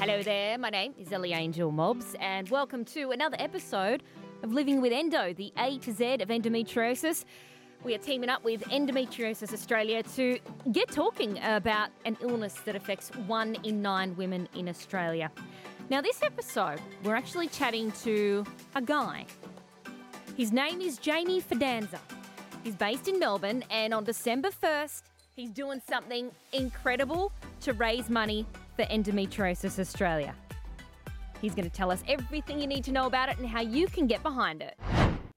Hello there, my name is Ellie Angel Mobbs, and welcome to another episode of Living with Endo, the A to Z of endometriosis. We are teaming up with Endometriosis Australia to get talking about an illness that affects one in nine women in Australia. Now, this episode, we're actually chatting to a guy. His name is Jamie Fidanza. He's based in Melbourne, and on December 1st, he's doing something incredible to raise money for Endometriosis Australia. He's going to tell us everything you need to know about it and how you can get behind it.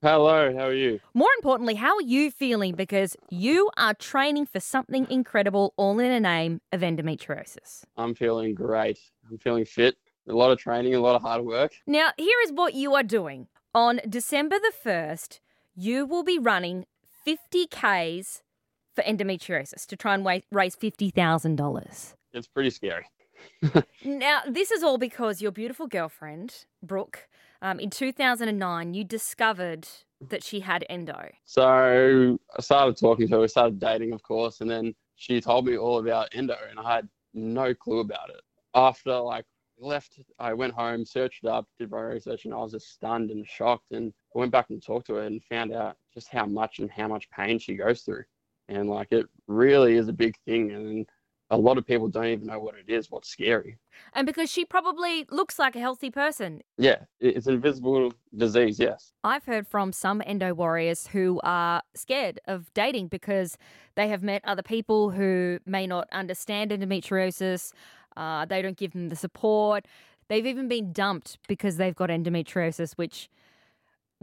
Hello, how are you? More importantly, how are you feeling? Because you are training for something incredible, all in the name of endometriosis. I'm feeling great. I'm feeling fit. A lot of training, a lot of hard work. Now, here is what you are doing. On December the 1st, you will be running 50 Ks for endometriosis to try and raise $50,000. It's pretty scary. Now, this is all because your beautiful girlfriend, Brooke, um, in 2009, you discovered that she had endo. So I started talking to her, we started dating, of course, and then she told me all about endo, and I had no clue about it. After like left, I went home, searched it up, did my research, and I was just stunned and shocked. And I went back and talked to her and found out just how much and how much pain she goes through. And like it really is a big thing, and a lot of people don't even know what it is, what's scary. And because she probably looks like a healthy person. Yeah, it's an invisible disease, yes. I've heard from some endo warriors who are scared of dating because they have met other people who may not understand endometriosis. Uh, they don't give them the support. They've even been dumped because they've got endometriosis, which,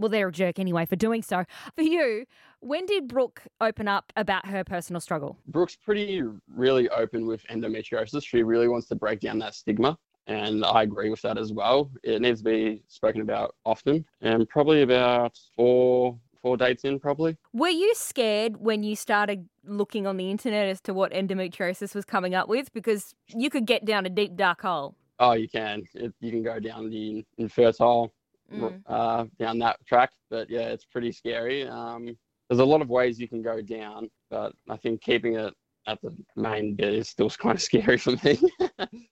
well, they're a jerk anyway for doing so. For you, when did Brooke open up about her personal struggle? Brooke's pretty really open with endometriosis. She really wants to break down that stigma. And I agree with that as well. It needs to be spoken about often and probably about four four dates in probably. Were you scared when you started looking on the internet as to what endometriosis was coming up with? Because you could get down a deep, dark hole. Oh, you can. It, you can go down the infertile Mm. uh, down that track. But yeah, it's pretty scary. Um, there's a lot of ways you can go down, but I think keeping it at the main bit is still kind of scary for me.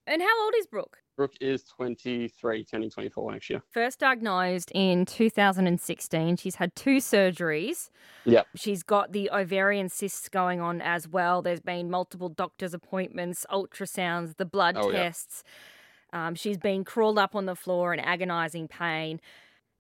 And how old is Brooke? Brooke is 23, turning 24 next year. First diagnosed in 2016. She's had two surgeries. Yep. She's got the ovarian cysts going on as well. There's been multiple doctor's appointments, ultrasounds, the blood Oh, yeah. Um, she's been crawled up on the floor in agonizing pain.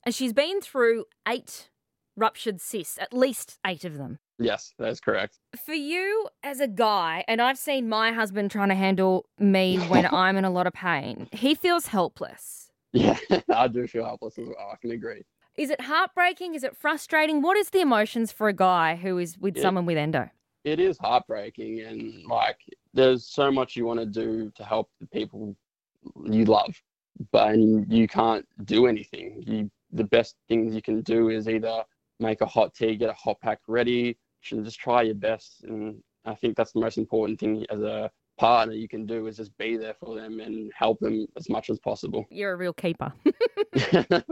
And she's been through eight ruptured cysts, at least eight of them. Yes, that's correct. For you as a guy, and I've seen my husband trying to handle me when I'm in a lot of pain, he feels helpless. Yeah, I do feel helpless as well. I can agree. Is it heartbreaking? Is it frustrating? What is the emotions for a guy who is with Yeah. someone with endo? It is heartbreaking, and like, there's so much you want to do to help the people you love, but you can't do anything. You, the best things you can do is either make a hot tea, get a hot pack ready, and just try your best. And I think that's the most important thing as a partner you can do is just be there for them and help them as much as possible. You're a real keeper.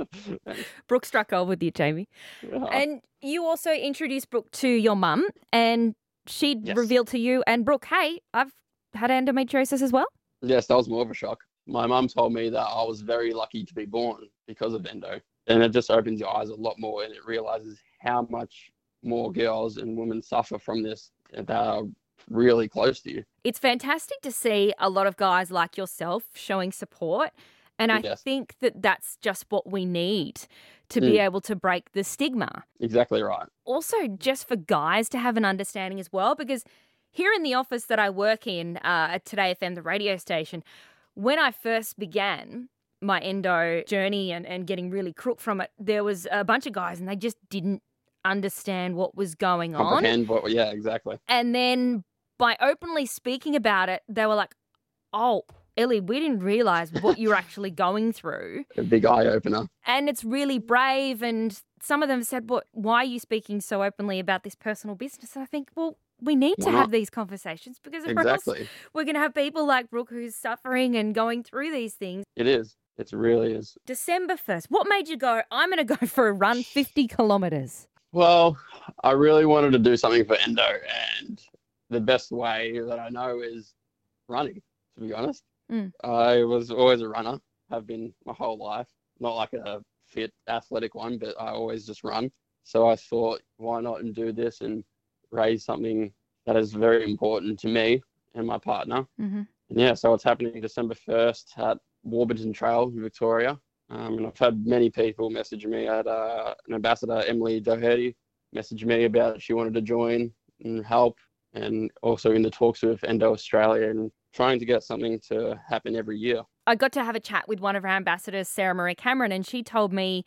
Brooke struck gold with you, Jamie. And you also introduced Brooke to your mum, and she Yes. revealed to you and Brooke, hey, I've had endometriosis as well. Yes, that was more of a shock. My mum told me that I was very lucky to be born because of endo. And it just opens your eyes a lot more and it realizes how much more girls and women suffer from this that are really close to you. It's fantastic to see a lot of guys like yourself showing support. And I Yes. think that that's just what we need to be Mm. able to break the stigma. Exactly right. also just for guys to have an understanding as well because here in the office that I work in uh, at Today FM, the radio station, when I first began my endo journey and, and getting really crook from it, there was a bunch of guys and they just didn't understand what was going on. Comprehend what, yeah, exactly. And then by openly speaking about it, they were like, oh, Ellie, we didn't realize what you're actually going through. A big eye opener. And it's really brave. And some of them said, "What? Why are you speaking so openly about this personal business?" And I think, well, we need to Why have these conversations because else Exactly. we're going to have people like Brooke who's suffering and going through these things. It is. It really is. December first. What made you go? I'm going to go for a run, fifty kilometers. Well, I really wanted to do something for endo, and the best way that I know is running, to be honest. Mm. I was always a runner, have been my whole life. Not like a fit athletic one, but I always just run. So I thought, why not and do this and raise something that is very important to me and my partner. hmm And yeah, so it's happening December 1st at Warburton Trail in Victoria. Um, and I've had many people message me. I had uh, an ambassador, Emily Doherty, message me about she wanted to join and help. And also in the talks with Endo Australia and trying to get something to happen every year. I got to have a chat with one of our ambassadors, Sarah Marie Cameron, and she told me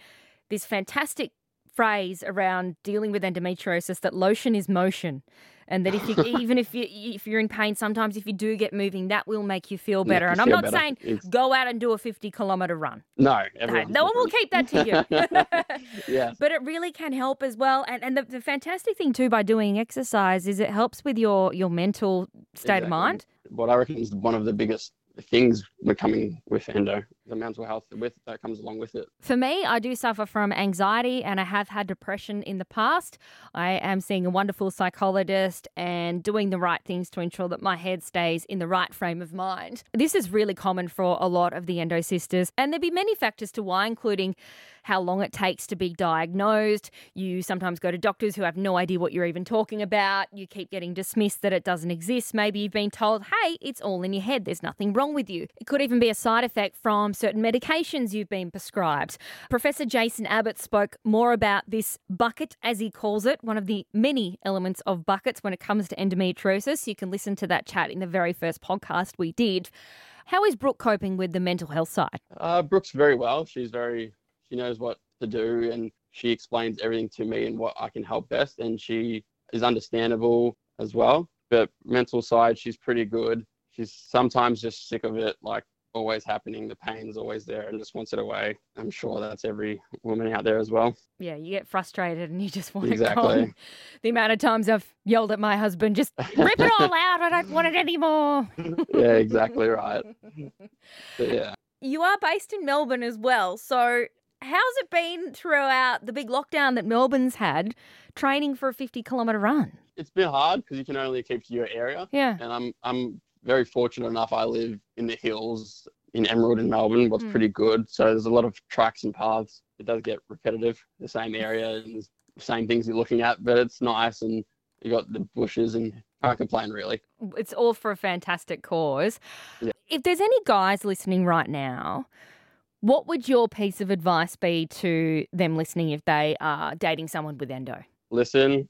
this fantastic phrase around dealing with endometriosis that lotion is motion. And that if you, even if you if you're in pain, sometimes if you do get moving, that will make you feel better. Make And you I'm not better. saying It's- go out and do a 50 kilometer run. no, No, no one will keep that to you. you. yeah, But it really can help as well. And and the, the fantastic thing too by doing exercise is it helps with your your mental state of mind. What I reckon is one of the biggest things we're coming with endo, the mental health with that comes along with it. For me, I do suffer from anxiety and I have had depression in the past. I am seeing a wonderful psychologist and doing the right things to ensure that my head stays in the right frame of mind. This is really common for a lot of the endo sisters, and there'd be many factors to why, including how long it takes to be diagnosed. You sometimes go to doctors who have no idea what you're even talking about. You keep getting dismissed that it doesn't exist. Maybe you've been told, hey, it's all in your head. There's nothing wrong with you. It could even be a side effect from certain medications you've been prescribed. Professor Jason Abbott spoke more about this bucket, as he calls it, one of the many elements of buckets when it comes to endometriosis. You can listen to that chat in the very first podcast we did. How is Brooke coping with the mental health side? Uh, Brooke's very well. She's very, she knows what to do and she explains everything to me and what I can help best. And she is understandable as well. But mental side, she's pretty good. She's sometimes just sick of it, like always happening. The pain's always there and just wants it away. I'm sure that's every woman out there as well. Yeah, you get frustrated and you just want it Exactly. gone. The amount of times I've yelled at my husband, just rip it all out. I don't want it anymore. yeah, exactly right. But yeah. You are based in Melbourne as well. So, how's it been throughout the big lockdown that Melbourne's had training for a 50 kilometre run? It's been hard because you can only keep to your area. Yeah. and I'm I'm very fortunate enough. I live in the hills in Emerald in Melbourne. What's Mm. pretty good. So there's a lot of tracks and paths. It does get repetitive, the same area and the same things you're looking at, but it's nice and you got the bushes and can't complain really. It's all for a fantastic cause. Yeah. If there's any guys listening right now, what would your piece of advice be to them listening if they are dating someone with endo? Listen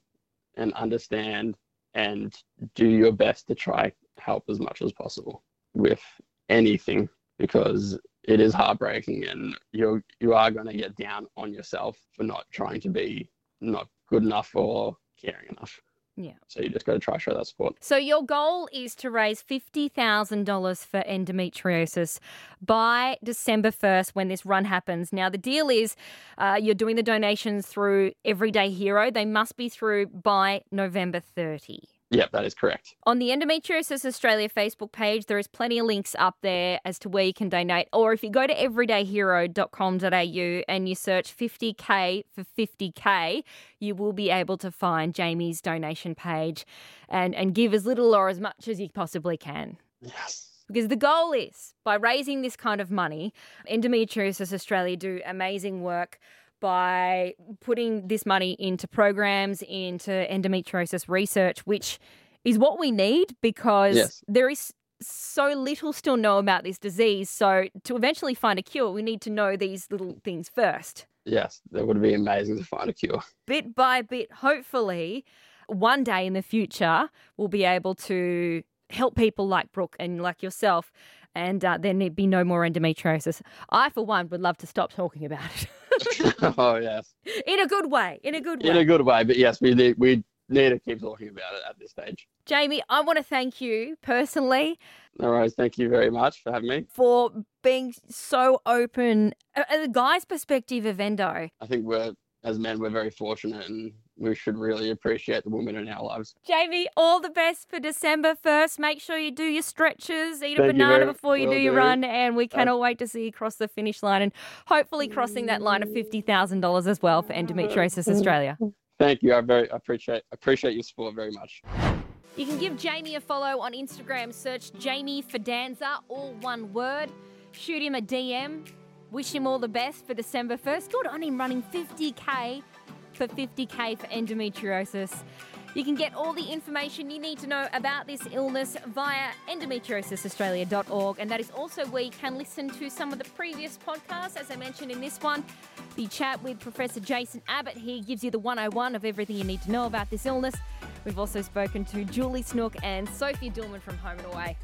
and understand and do your best to try help as much as possible with anything because it is heartbreaking and you you are going to get down on yourself for not trying to be not good enough or caring enough. Yeah. So you just got to try show that support. So your goal is to raise $50,000 for endometriosis by December 1st when this run happens. Now, the deal is uh, you're doing the donations through Everyday Hero. They must be through by November 30. Yep, that is correct. On the Endometriosis Australia Facebook page, there is plenty of links up there as to where you can donate. Or if you go to everydayhero.com.au and you search 50k for 50k, you will be able to find Jamie's donation page and, and give as little or as much as you possibly can. Yes. Because the goal is by raising this kind of money, Endometriosis Australia do amazing work by putting this money into programs, into endometriosis research, which is what we need because Yes. there is so little still know about this disease. So to eventually find a cure, we need to know these little things first. Yes, that would be amazing to find a cure. Bit by bit, hopefully, one day in the future, we'll be able to help people like Brooke and like yourself, and uh, there need be no more endometriosis. I, for one, would love to stop talking about it oh yes, in a good way. In a good way. in a good way. But yes, we need we need to keep talking about it at this stage. Jamie, I want to thank you personally No worries. Thank you very much for having me. for being so open. uh, a guy's perspective of endo, I think we're as men we're very fortunate and we should really appreciate the women in our lives. Jamie, all the best for December 1st. Make sure you do your stretches, eat a Thank you banana very- before you will do your do. run, and we uh, cannot wait to see you cross the finish line and hopefully crossing that line of $50,000 as well for Endometriosis Australia. Thank you. I very I appreciate appreciate your support very much. You can give Jamie a follow on Instagram. Search Jamie Fidanza, all one word. Shoot him a DM. Wish him all the best for December 1st. Good on him running 50k for 50k for endometriosis. You can get all the information you need to know about this illness via endometriosisaustralia.org, and that is also where you can listen to some of the previous podcasts, as I mentioned in this one. The chat with Professor Jason Abbott here gives you the 101 of everything you need to know about this illness. We've also spoken to Julie Snook and Sophie Dillman from Home and Away.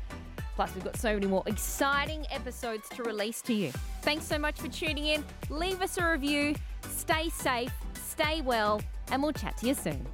Plus, we've got so many more exciting episodes to release to you. Thanks so much for tuning in. Leave us a review. Stay safe, stay well, and we'll chat to you soon.